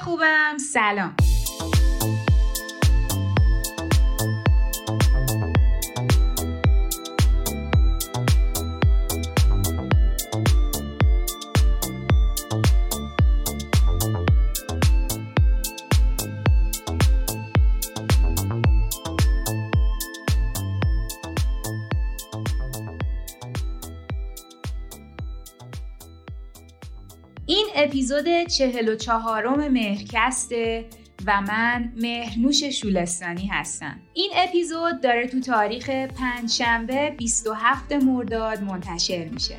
خوبم. سلام. اپیزود چهل و چهارم مهرکسته و من مهرنوش شولستانی هستم. این اپیزود داره تو تاریخ پنجشنبه 27 مرداد منتشر میشه.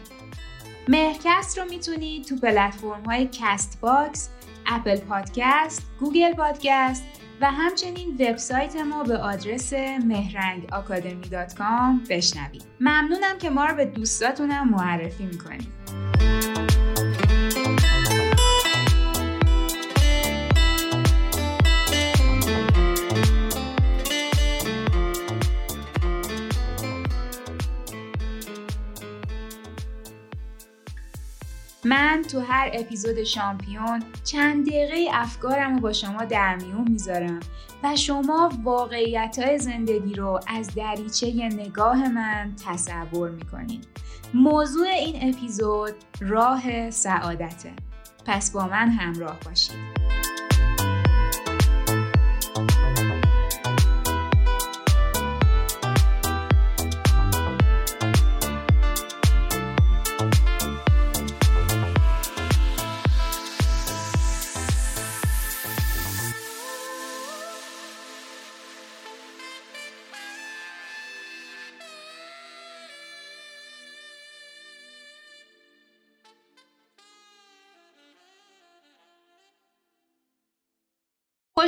مهرکست رو می‌تونید تو پلتفرم های Castbox، Apple Podcast، Google Podcast و همچنین وبسایت ما به آدرس مهرنگ بشنوید. ممنونم که ما رو به دوستاتونم معرفی می‌کنید. من تو هر اپیزود شامپیون چند دقیقه افکارم رو با شما در میون می‌ذارم و شما واقعیت های زندگی رو از دریچه نگاه من تصور می‌کنید. موضوع این اپیزود راه سعادته. پس با من همراه باشید.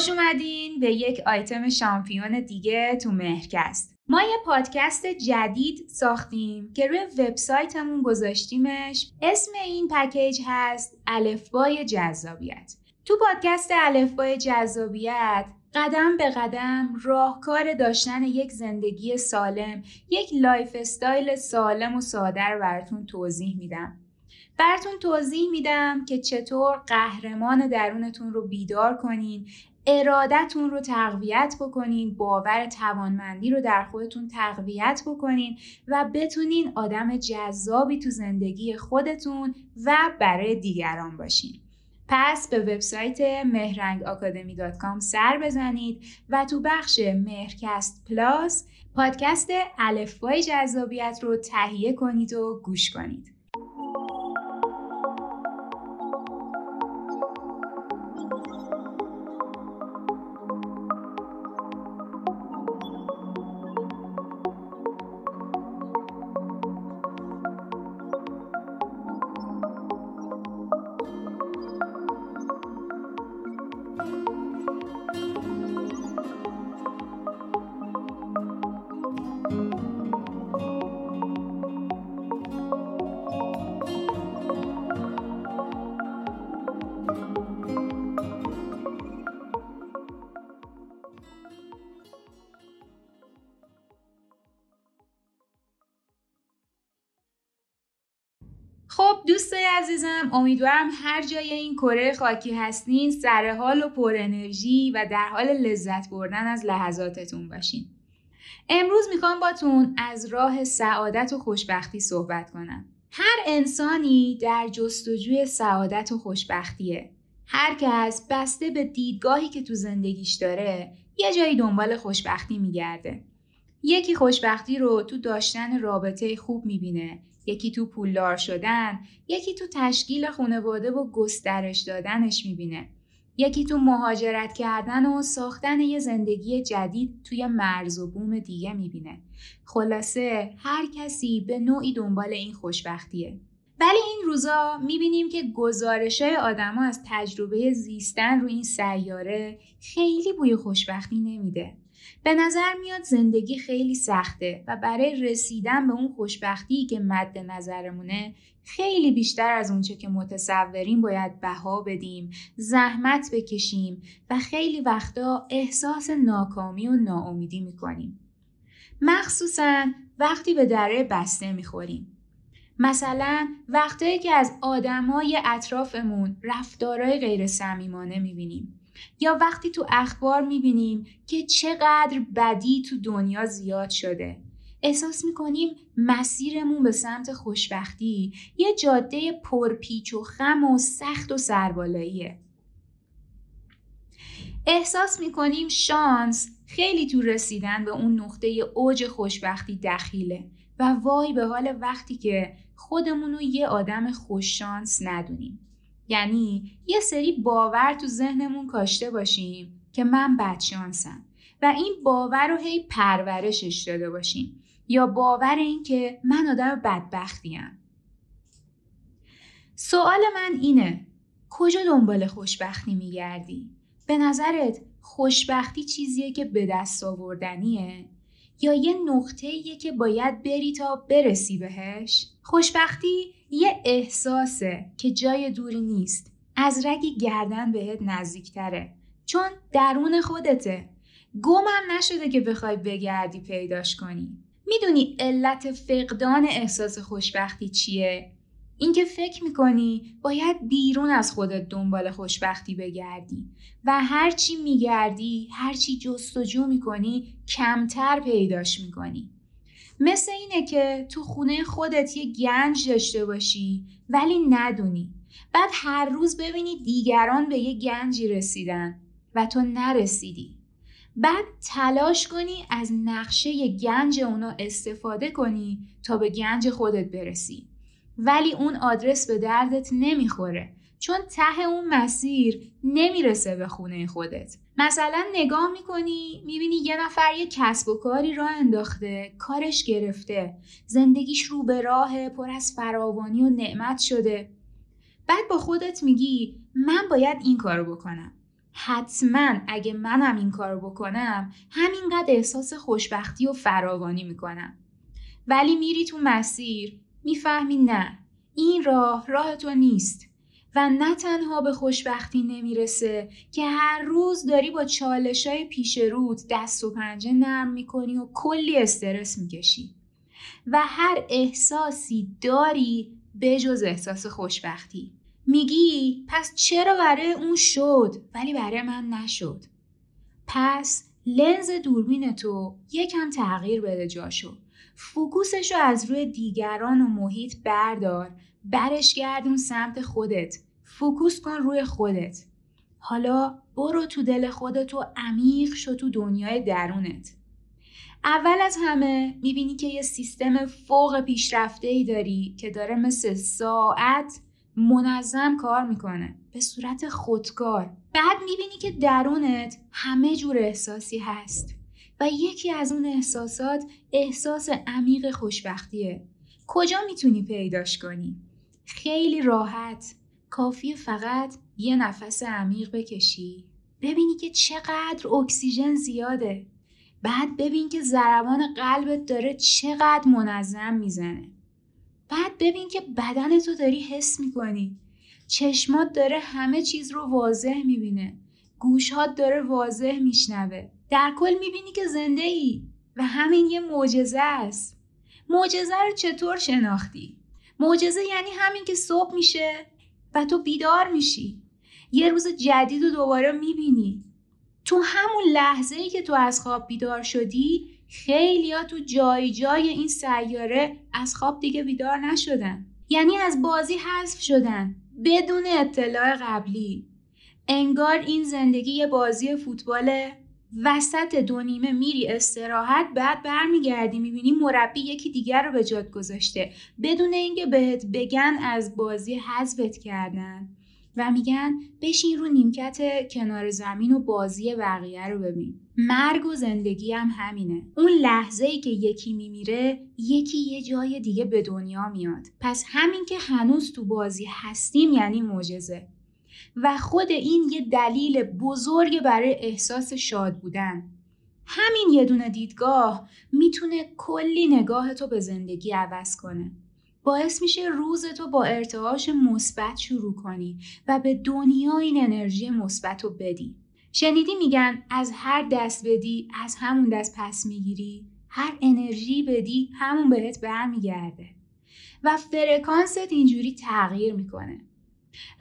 خوش اومدین به یک I am champion دیگه تو مهرکست. ما یه پادکست جدید ساختیم که روی وبسایتمون گذاشتیمش. اسم این پکیج هست الفبای جذابیت. تو پادکست الفبای جذابیت قدم به قدم راهکار داشتن یک زندگی سالم، یک lifestyle سالم و ساده رو براتون توضیح میدم. براتون توضیح میدم که چطور قهرمان درونتون رو بیدار کنین ارادتون رو تقویت بکنین باور توانمندی رو در خودتون تقویت بکنین و بتونین آدم جذابی تو زندگی خودتون و برای دیگران باشین. پس به وبسایت مهرنگاکادمی.com سر بزنید و تو بخش مهرکست پلاس پادکست الفبای جذابیت رو تهیه کنید و گوش کنید. عزیزم امیدوارم هر جای این کره خاکی هستین سر حال و پر انرژی و در حال لذت بردن از لحظاتتون باشین. امروز می‌خوام باتون از راه سعادت و خوشبختی صحبت کنم. هر انسانی در جستجوی سعادت و خوشبختیه. هر کس بسته به دیدگاهی که تو زندگیش داره یه جایی دنبال خوشبختی میگرده. یکی خوشبختی رو تو داشتن رابطه خوب می‌بینه یکی تو پولدار شدن یکی تو تشکیل خانواده و گسترش دادنش می‌بینه. یکی تو مهاجرت کردن و ساختن یه زندگی جدید توی مرز و بوم دیگه می‌بینه. خلاصه هر کسی به نوعی دنبال این خوشبختیه. ولی این روزا می‌بینیم که گزارش های آدما از تجربه زیستن روی این سیاره خیلی بوی خوشبختی نمیده. به نظر میاد زندگی خیلی سخته و برای رسیدن به اون خوشبختی که مد نظرمونه خیلی بیشتر از اونچه که متصوریم باید بها بدیم، زحمت بکشیم و خیلی وقتا احساس ناکامی و ناامیدی می‌کنیم. مخصوصا وقتی به دره بسته می‌خوریم. مثلا وقتایی که از آدمای اطرافمون رفتارهای غیر صمیمانه می‌بینیم یا وقتی تو اخبار می‌بینیم که چقدر بدی تو دنیا زیاد شده. احساس می‌کنیم مسیرمون به سمت خوشبختی. یه جاده پرپیچ و خم و سخت و سربالاییه. احساس می‌کنیم شانس خیلی تو رسیدن به اون نقطه اوج خوشبختی دخیله و وای به حال وقتی که خودمون رو یه آدم خوششانس ندونیم. یعنی یه سری باور تو ذهنمون کاشته باشیم که من بدشانسم و این باور رو هی پرورشش داده باشیم یا باور این که من آدم بدبختیم سوال من اینه کجا دنبال خوشبختی میگردی؟ به نظرت خوشبختی چیزیه که به دست آوردنیه یا یه نقطه‌ایه که باید بری تا برسی بهش؟ خوشبختی یه احساسه که جای دوری نیست. از رگ گردن بهت نزدیکتره. چون درون خودته. گمم نشده که بخوای بگردی پیداش کنی. می‌دونی علت فقدان احساس خوشبختی چیه؟ اینکه فکر می‌کنی باید بیرون از خودت دنبال خوشبختی بگردی و هرچی میگردی هرچی جستجو می‌کنی کمتر پیداش می‌کنی. مثل اینه که تو خونه خودت یه گنج داشته باشی ولی ندونی. بعد هر روز ببینی دیگران به یه گنجی رسیدن و تو نرسیدی. بعد تلاش کنی از نقشه گنج اونا استفاده کنی تا به گنج خودت برسی. ولی اون آدرس به دردت نمی‌خوره. چون ته اون مسیر نمی‌رسه به خونه خودت. مثلا نگاه می‌کنی می‌بینی یه نفر یه کسب و کاری را انداخته کارش گرفته زندگیش رو به راه پر از فراوانی و نعمت شده. بعد با خودت میگی من باید این کارو بکنم. حتما اگه منم این کارو بکنم همینقدر احساس خوشبختی و فراوانی می‌کنم. ولی میری تو مسیر می‌فهمی نه. این راه راه تو نیست. و نه تنها به خوشبختی نمی‌رسه که هر روز داری با چالش های پیش رود دست و پنجه نرم می‌کنی و کلی استرس می‌کشی. و هر احساسی داری بجز احساس خوشبختی. میگی پس چرا برای اون شد ولی برای من نشد. پس لنز دوربین تو یکم تغییر بده جاشو. focus ش رو از روی دیگران و محیط بردار. برش گردون سمت خودت. focus کن روی خودت. حالا برو تو دل خودت و عمیق شو تو دنیای درونت. اول از همه می‌بینی که یه سیستم فوق پیشرفته ای داری که داره مثل ساعت منظم کار می‌کنه. به صورت خودکار. بعد می‌بینی که درونت همه جور احساسی هست. یکی از اون احساسات احساس عمیق خوشبختیه. کجا می‌تونی پیداش کنی؟ خیلی راحت. کافی فقط یه نفس عمیق بکشی. ببینی که چقدر اکسیژن زیاده. بعد ببین که ضربان قلبت داره چقدر منظم می‌زنه. بعد ببین که بدن تو داری حس می‌کنی. چشمات داره همه چیز رو واضح می‌بینه. گوشهات داره واضح میشنوه. در کل می‌بینی که زنده ای و همین یه معجزه است. معجزه رو چطور شناختی؟ معجزه یعنی همین که صبح میشه و تو بیدار میشی. یه روز جدید رو دوباره می‌بینی. تو همون لحظه ای که تو از خواب بیدار شدی خیلیا تو جای جای این سیاره از خواب دیگه بیدار نشدن. یعنی از بازی حذف شدن بدون اطلاع قبلی. انگار این زندگی یه بازی فوتباله. وسط دو نیمه میری استراحت بعد برمیگردی می‌بینی مربی یکی دیگر رو به جاد گذاشته. بدون اینکه بهت بگن از بازی حذفت کردن. و میگن بشین رو نیمکت کنار زمین و بازی بقیه رو ببین. مرگ و زندگی هم همینه. اون لحظه ای که یکی میمیره یکی یه جای دیگه به دنیا میاد. پس همین که هنوز تو بازی هستیم یعنی معجزه. و خود این یه دلیل بزرگ برای احساس شاد بودن. همین یه دونه دیدگاه می‌تونه کلی نگاه تو به زندگی عوض کنه. باعث میشه روز تو با ارتعاش مثبت شروع کنی و به دنیا این انرژی مثبت رو بدی. شنیدی میگن از هر دست بدی از همون دست پس می‌گیری. هر انرژی بدی همون بهت برمیگرده. و فرکانست اینجوری تغییر می‌کنه.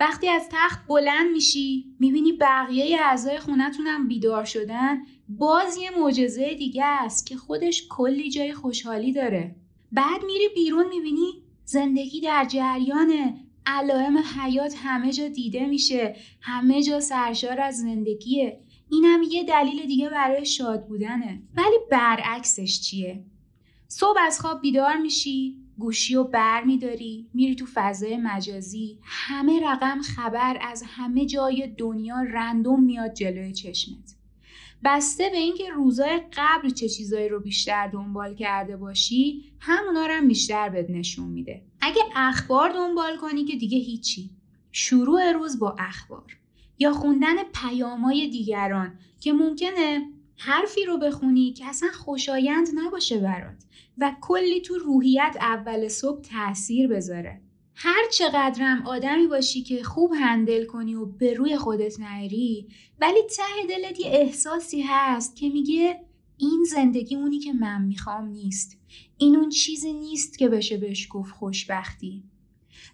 وقتی از تخت بلند میشی می‌بینی بقیه اعضای خونتونم بیدار شدن. باز یه معجزه دیگه است که خودش کلی جای خوشحالی داره. بعد میری بیرون می‌بینی زندگی در جریانه علائم حیات همه جا دیده میشه. همه جا سرشار از زندگیه. اینم یه دلیل دیگه برای شاد بودنه. ولی برعکسش چیه؟ صبح از خواب بیدار میشی گوشی و بر میداری میری تو فضای مجازی همه رقم خبر از همه جای دنیا رندوم میاد جلوی چشمت. بسته به اینکه روزای قبل چه چیزایی رو بیشتر دنبال کرده باشی همونا رو هم بیشتر بهت نشون میده. اگه اخبار دنبال کنی که دیگه هیچی. شروع روز با اخبار یا خوندن پیامای دیگران که ممکنه حرفی رو بخونی که اصلا خوشایند نباشه برات و کلی تو روحیت اول صبح تاثیر بذاره. هر چقدرم آدمی باشی که خوب هندل کنی و به روی خودت نری ولی ته دلت یه احساسی هست که میگه این زندگی اونی که من می‌خوام نیست. این اون چیزی نیست که بشه بهش گفت خوشبختی.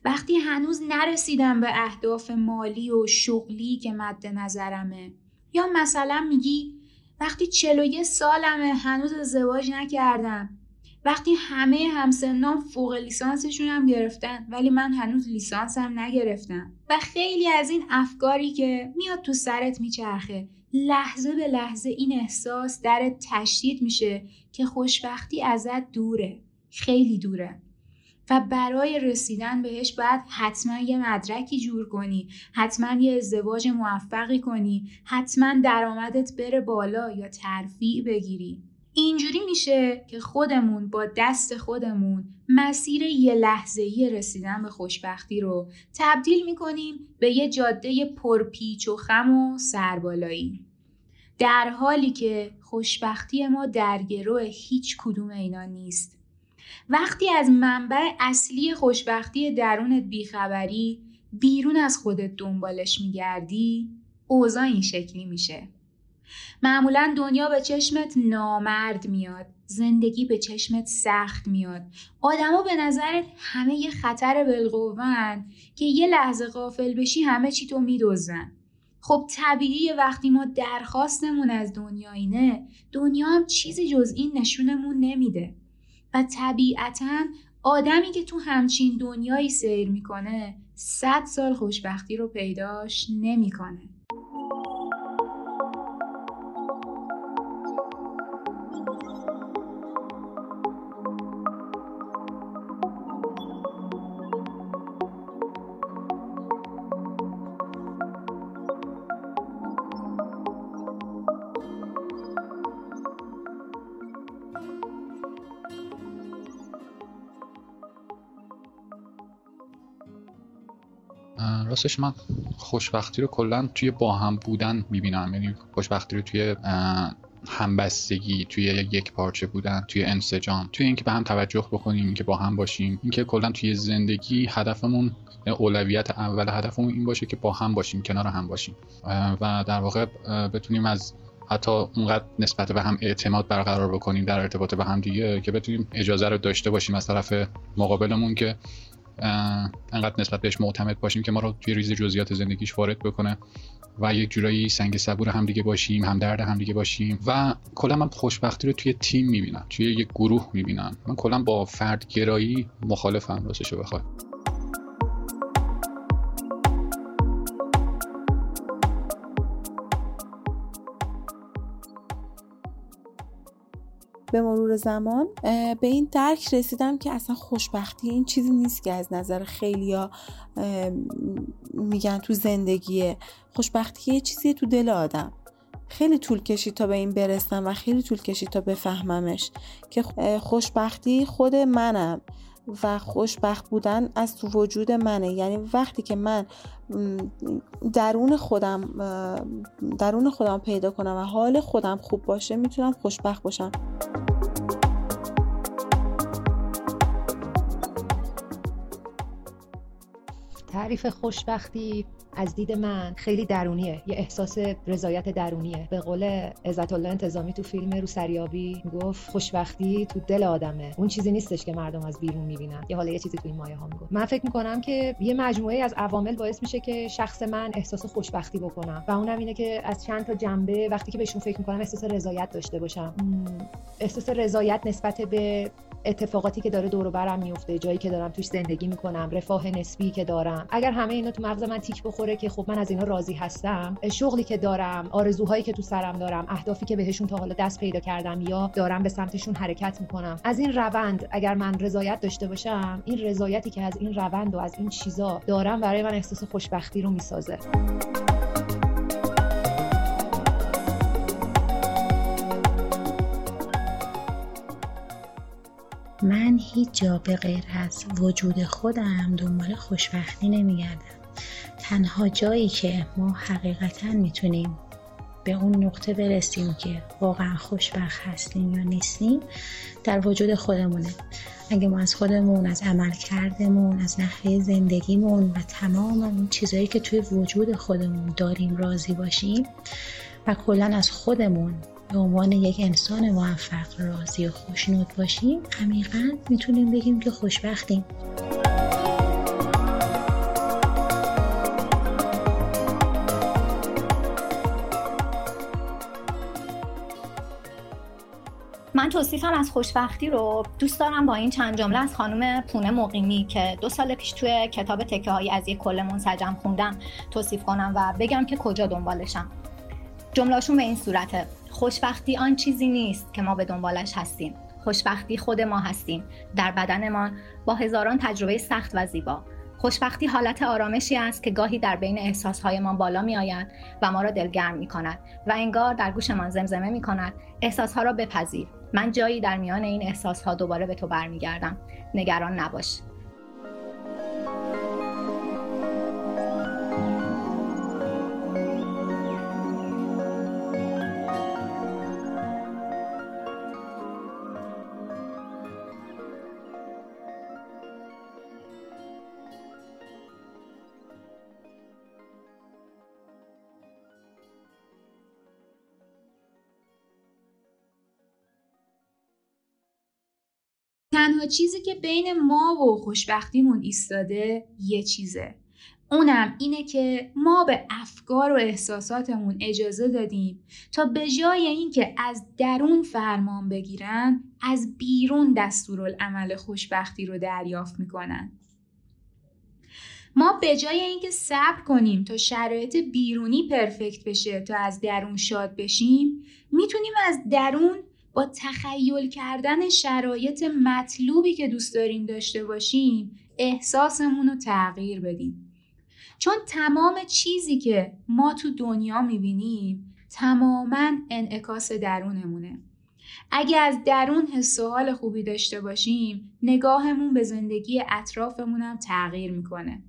وقتی هنوز نرسیدم به اهداف مالی و شغلی که مد نظرمه یا مثلا میگی وقتی چلو سالمه هنوز ازدواج نکردم. وقتی همه همسنان فوق لیسانسشون هم گرفتن ولی من هنوز لیسانسم نگرفتم. و خیلی از این افکاری که میاد تو سرت میچرخه. لحظه به لحظه این احساس در تشدید میشه که خوشبختی ازت دوره. خیلی دوره. و برای رسیدن بهش باید حتما یه مدرکی جور کنی حتما یه ازدواج موفقی کنی حتما درآمدت بره بالا یا ترفیع بگیری. اینجوری میشه که خودمون با دست خودمون مسیر یه لحظه رسیدن به خوشبختی رو تبدیل می‌کنیم به یه جاده پرپیچ و خم و سربالایی. در حالی که خوشبختی ما در گروه هیچ کدوم اینا نیست. وقتی از منبع اصلی خوشبختی درونت بیخبری بیرون از خودت دنبالش میگردی اوضاع این شکلی میشه. معمولا دنیا به چشمت نامرد میاد زندگی به چشمت سخت میاد. آدما به نظرت همه یه خطر بالقوهن که یه لحظه غافل بشی همه چی تو میدوزن خب طبیعیه وقتی ما درخواستمون از دنیا اینه دنیا هم چیزی جز این نشونمون نمیده. و طبیعتا آدمی که تو همچین دنیایی سیر می‌کنه صد سال خوشبختی رو پیداش نمی‌کنه. راستش من خوشبختی رو کلا توی با هم بودن می‌بینم. یعنی خوشبختی رو توی همبستگی توی یک پارچه بودن توی انسجام توی اینکه به هم توجه بکنیم اینکه با هم باشیم. اینکه کلا توی زندگی هدفمون اولویت اول هدفمون این باشه که با هم باشیم کنار هم باشیم. و در واقع بتونیم از حتی اونقدر نسبت به هم اعتماد برقرار بکنیم در ارتباط به هم دیگه که بتونیم اجازه رو داشته باشیم از طرف مقابلمون که انقدر نسبت بهش معتمد باشیم که ما رو توی ریز جزئیات زندگیش وارد بکنه و یک جورایی سنگ صبور همدیگه باشیم هم درد همدیگه باشیم و کلا من خوشبختی رو توی تیم می‌بینم توی یک گروه می‌بینم. من کلا با فردگرایی مخالفم راستش رو بخوای. به مرور زمان به این درک رسیدم که اصلا خوشبختی این چیزی نیست که از نظر خیلیا میگن تو زندگیه. خوشبختی یه چیزی تو دل آدم. خیلی طول کشید تا به این برسم و خیلی طول کشید تا بفهممش که خوشبختی خود منم. و خوشبخت بودن از تو وجود منه. یعنی وقتی که من درون خودم درون خودم پیدا کنم و حال خودم خوب باشه می‌تونم خوشبخت باشم. تعریف خوشبختی از دید من خیلی درونیه. یه احساس رضایت درونیه. به قول عزت الله انتظامی تو فیلم رو سریابی گفت خوشبختی تو دل آدمه. اون چیزی نیستش که مردم از بیرون می‌بینن. یا حالا یه چیزی تو این مایه ها می‌گفت. من فکر می‌کنم که یه مجموعه از عوامل باعث میشه که شخص من احساس خوشبختی بکنم و اونم اینه که از چند تا جنبه وقتی که بهشون فکر می‌کنم احساس رضایت داشته باشم. احساس رضایت نسبت به اتفاقاتی که داره دور برم میفته جایی که دارم توش زندگی می‌کنم رفاه نسبی که دارم. اگر همه اینا تو مغز من تیک بخوره که خب من از اینا راضی هستم شغلی که دارم آرزوهایی که تو سرم دارم اهدافی که بهشون تا حالا دست پیدا کردم یا دارم به سمتشون حرکت می‌کنم. از این روند اگر من رضایت داشته باشم این رضایتی که از این روند و از این چیزا دارم برای من احساس خوشبختی رو می‌سازه. من هیچ جا به غیر از وجود خودم دنبال خوشبختی نمیگردم. تنها جایی که ما حقیقتا می‌تونیم به اون نقطه برسیم که واقعا خوشبخت هستیم یا نیستیم در وجود خودمونه. اگه ما از خودمون از عمل کردمون از نحوه زندگیمون و تمام اون چیزهایی که توی وجود خودمون داریم راضی باشیم و کلا از خودمون به عنوان یک انسان موفق راضی و خوشنود باشیم عمیقا می‌تونیم بگیم که خوشبختیم. من توصیفم از خوشبختی رو دوست دارم با این چند جمله از خانم پونه مقیمی که دو سال پیش توی کتاب تکه هایی از یک کل منسجم خوندم توصیف کنم و بگم که کجا دنبالشم. جملهشون به این صورته. خوشبختی آن چیزی نیست که ما به دنبالش هستیم. خوشبختی خود ما هستیم. در بدنمان با هزاران تجربه سخت و زیبا. خوشبختی حالت آرامشی است که گاهی در بین احساسهایمان بالا می آید و ما را دلگرم می کند و انگار در گوشمان زمزمه می کند احساسها را بپذیر. من جایی در میان این احساسها دوباره به تو برمیگردم. نگران نباش. تنها چیزی که بین ما و خوشبختیمون ایستاده یه چیزه. اونم اینه که ما به افکار و احساساتمون اجازه دادیم تا به جای اینکه از درون فرمان بگیرن از بیرون دستورالعمل خوشبختی رو دریافت می‌کنن. ما به جای اینکه صبر کنیم تا شرایط بیرونی پرفکت بشه تا از درون شاد بشیم می‌تونیم از درون با تخیل کردن شرایط مطلوبی که دوست داریم داشته باشیم احساسمون رو تغییر بدیم. چون تمام چیزی که ما تو دنیا می‌بینیم تماما انعکاس درونمونه. اگه از درون حس و حال خوبی داشته باشیم نگاهمون به زندگی اطرافمون هم تغییر می‌کنه.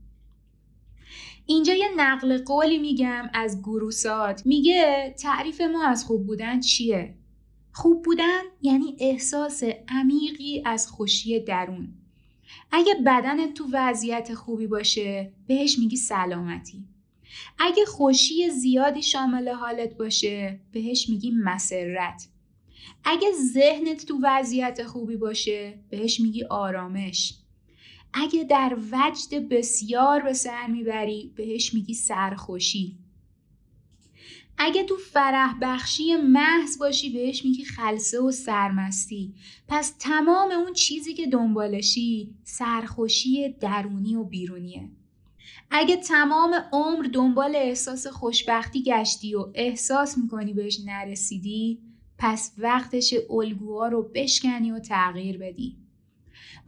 اینجا یه نقل قولی میگم از گروسات. میگه تعریف ما از خوب بودن چیه؟ خوب بودن یعنی احساس عمیقی از خوشی درون. اگه بدنت تو وضعیت خوبی باشه بهش میگی سلامتی. اگه خوشی زیادی شامل حالت باشه بهش میگی مسرت. اگه ذهنت تو وضعیت خوبی باشه بهش میگی آرامش. اگه در وجد بسیار به سر می‌بری بهش میگی سرخوشی. اگه تو فرح بخشی محض باشی بهش میگی خلصه و سرمستی. پس تمام اون چیزی که دنبالشی سرخوشی درونی و بیرونیه. اگه تمام عمر دنبال احساس خوشبختی گشتی و احساس می‌کنی بهش نرسیدی پس وقتش الگوها رو بشکنی و تغییر بدی.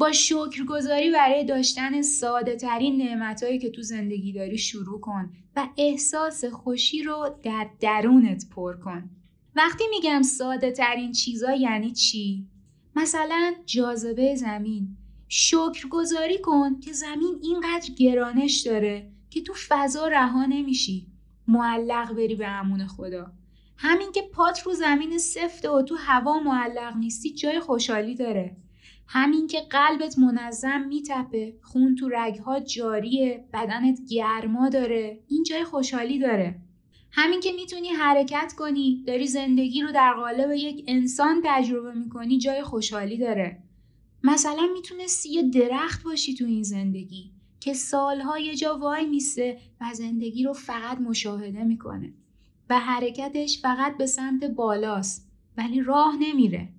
با شکرگزاری برای داشتن ساده ترین نعمتهایی که تو زندگی داری شروع کن و احساس خوشی رو در درونت پر کن. وقتی میگم ساده ترین چیزا یعنی چی؟ مثلا جاذبه زمین. شکرگزاری کن که زمین اینقدر گرانش داره که تو فضا رها نمیشی. معلق بری به امون خدا. همین که پات رو زمین سفته و تو هوا معلق نیستی جای خوشحالی داره. همین که قلبت منظم میتپه خون تو رگها جاریه بدنت گرما داره این جای خوشحالی داره. همین که می‌تونی حرکت کنی داری زندگی رو در قالب یک انسان تجربه می‌کنی جای خوشحالی داره. مثلا می‌تونستی یه درخت باشی تو این زندگی که سالها یه جا وای میسته و زندگی رو فقط مشاهده می‌کنه. و حرکتش فقط به سمت بالاست ولی راه نمیره.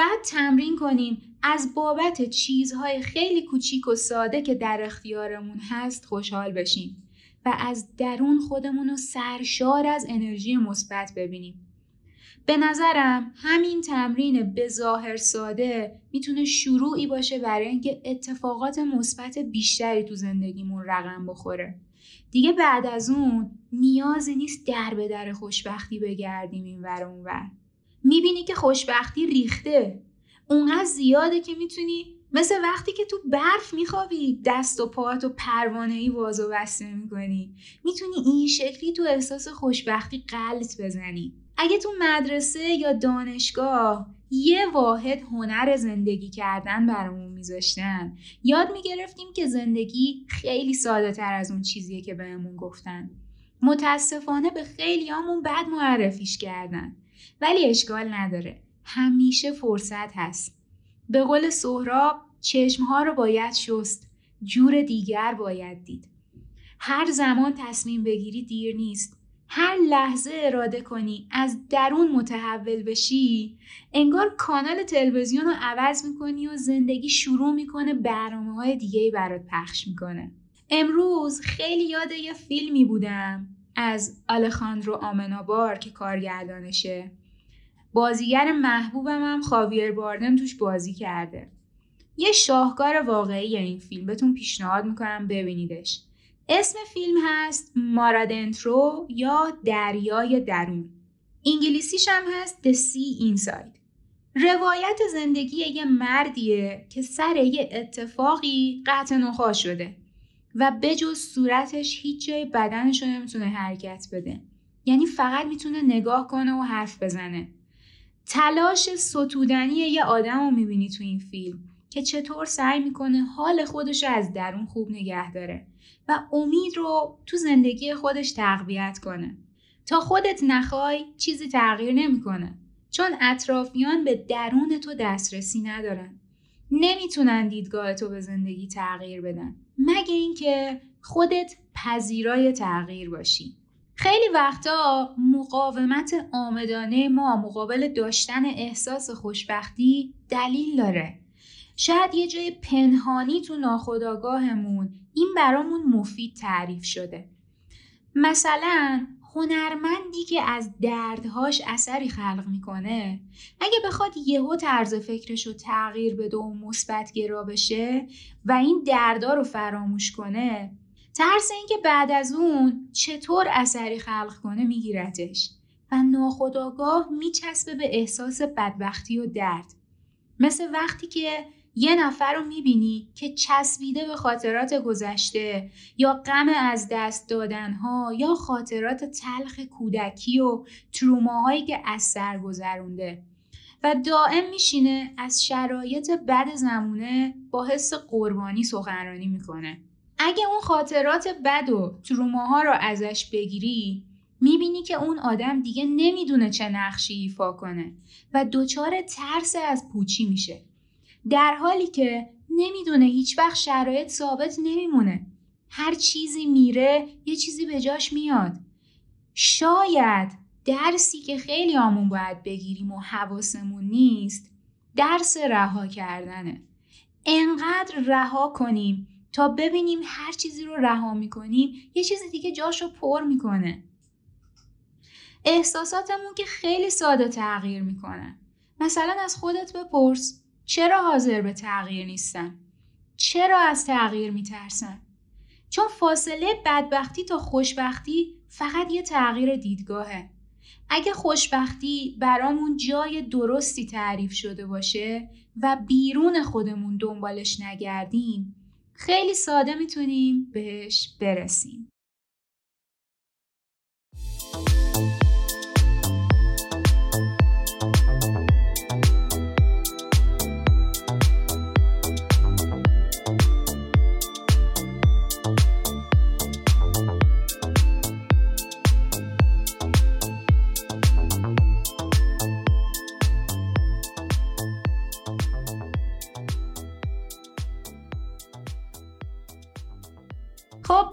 باید تمرین کنیم از بابت چیزهای خیلی کوچیک و ساده که در اختیارمون هست خوشحال بشیم و از درون خودمون رو سرشار از انرژی مثبت ببینیم. به نظرم همین تمرین به ظاهر ساده می‌تونه شروعی باشه برای اینکه اتفاقات مثبت بیشتری تو زندگیمون رقم بخوره. دیگه بعد از اون نیازی نیست در به در خوشبختی بگردیم این ور اون ور. می‌بینی که خوشبختی ریخته. اونقدر زیاده که می‌تونی مثل وقتی که تو برف میخوابی دست و پاهات و پروانه ای واز و بسته می‌کنی. می‌تونی این شکلی تو احساس خوشبختی قلط بزنی. اگه تو مدرسه یا دانشگاه یه واحد هنر زندگی کردن برامون میذاشتن یاد می‌گرفتیم که زندگی خیلی ساده تر از اون چیزیه که بهمون گفتن. متاسفانه به خیلیامون بد معرفیش کردن. ولی اشکال نداره. همیشه فرصت هست. به قول سهراب چشمها رو باید شست. جور دیگر باید دید. هر زمان تصمیم بگیری دیر نیست. هر لحظه اراده کنی از درون متحول بشی انگار کانال تلویزیون رو عوض می‌کنی و زندگی شروع می‌کنه برنامه های دیگه برات پخش می‌کنه. امروز خیلی یاد یه فیلمی بودم. از آلخاندرو آمنابار که کارگردانشه. بازیگر محبوبم هم خاویر باردم توش بازی کرده. یه شاهکار واقعی این فیلم. بهتون پیشنهاد می‌کنم ببینیدش. اسم فیلم هست مارادنترو یا دریای درون. انگلیسیش هم هست The Sea Inside. روایت زندگی یه مردیه که سر یه اتفاقی قطع نخوا شده. و بجز صورتش هیچ جای بدنش رو نمی‌تونه حرکت بده. یعنی فقط می‌تونه نگاه کنه و حرف بزنه. تلاش ستودنی یه آدم رو می‌بینی تو این فیلم که چطور سعی می‌کنه حال خودش از درون خوب نگه داره و امید رو تو زندگی خودش تقویت کنه. تا خودت نخوای چیزی تغییر نمی‌کنه چون اطرافیان به درون تو دسترسی ندارن. نمی‌تونن دیدگاه تو به زندگی تغییر بدن. مگه اینکه خودت پذیرای تغییر باشی. خیلی وقتا مقاومت آمدانه ما مقابل داشتن احساس خوشبختی دلیل داره. شاید یه جای پنهانی تو ناخودآگاهمون این برامون مفید تعریف شده. مثلا هنرمندی که از دردهاش اثری خلق می‌کنه. اگه بخواد یهو طرز فکرش رو تغییر بده و مثبت گرا بشه و این دردها رو فراموش کنه ترس اینکه بعد از اون چطور اثری خلق کنه میگیرتش و ناخداگاه میچسبه به احساس بدبختی و درد. مثل وقتی که یه نفر رو می‌بینی که چسبیده به خاطرات گذشته یا غم از دست دادنها یا خاطرات تلخ کودکی و تروماهایی که از سر گذرونده و دائم میشینه از شرایط بد زمونه با حس قربانی سخنرانی می‌کنه. اگه اون خاطرات بد و تروماها رو ازش بگیری می‌بینی که اون آدم دیگه نمی‌دونه چه نقشی ایفا کنه و دچار ترس از پوچی میشه. در حالی که نمی‌دونه هیچ وقت شرایط ثابت نمیمونه. هر چیزی میره یه چیزی به جاش میاد. شاید درسی که خیلی آمون باید بگیریم و حواسمون نیست درس رها کردنه. انقدر رها کنیم تا ببینیم هر چیزی رو رها می‌کنیم یه چیزی دیگه جاش رو پر می‌کنه. احساساتمون که خیلی ساده تغییر می‌کنن مثلا از خودت بپرس. چرا حاضر به تغییر نیستم چرا از تغییر میترسم چون فاصله بدبختی تا خوشبختی فقط یه تغییر دیدگاهه. اگه خوشبختی برامون جای درستی تعریف شده باشه و بیرون خودمون دنبالش نگردیم خیلی ساده می‌تونیم بهش برسیم.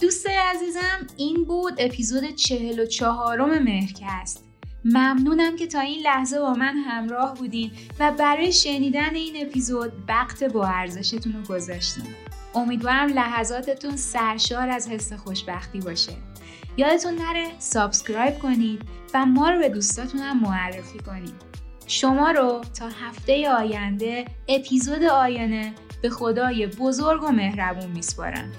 دوستای عزیزم این بود اپیزود چهل و چهارم مهرکست. ممنونم که تا این لحظه با من همراه بودین و برای شنیدن این اپیزود وقت با ارزشتون رو گذاشتین. امیدوارم لحظاتتون سرشار از حس خوشبختی باشه. یادتون نره subscribe کنید و ما رو به دوستاتونم معرفی کنید. شما رو تا هفته آینده اپیزود آینده به خدای بزرگ و مهربون میسپارم.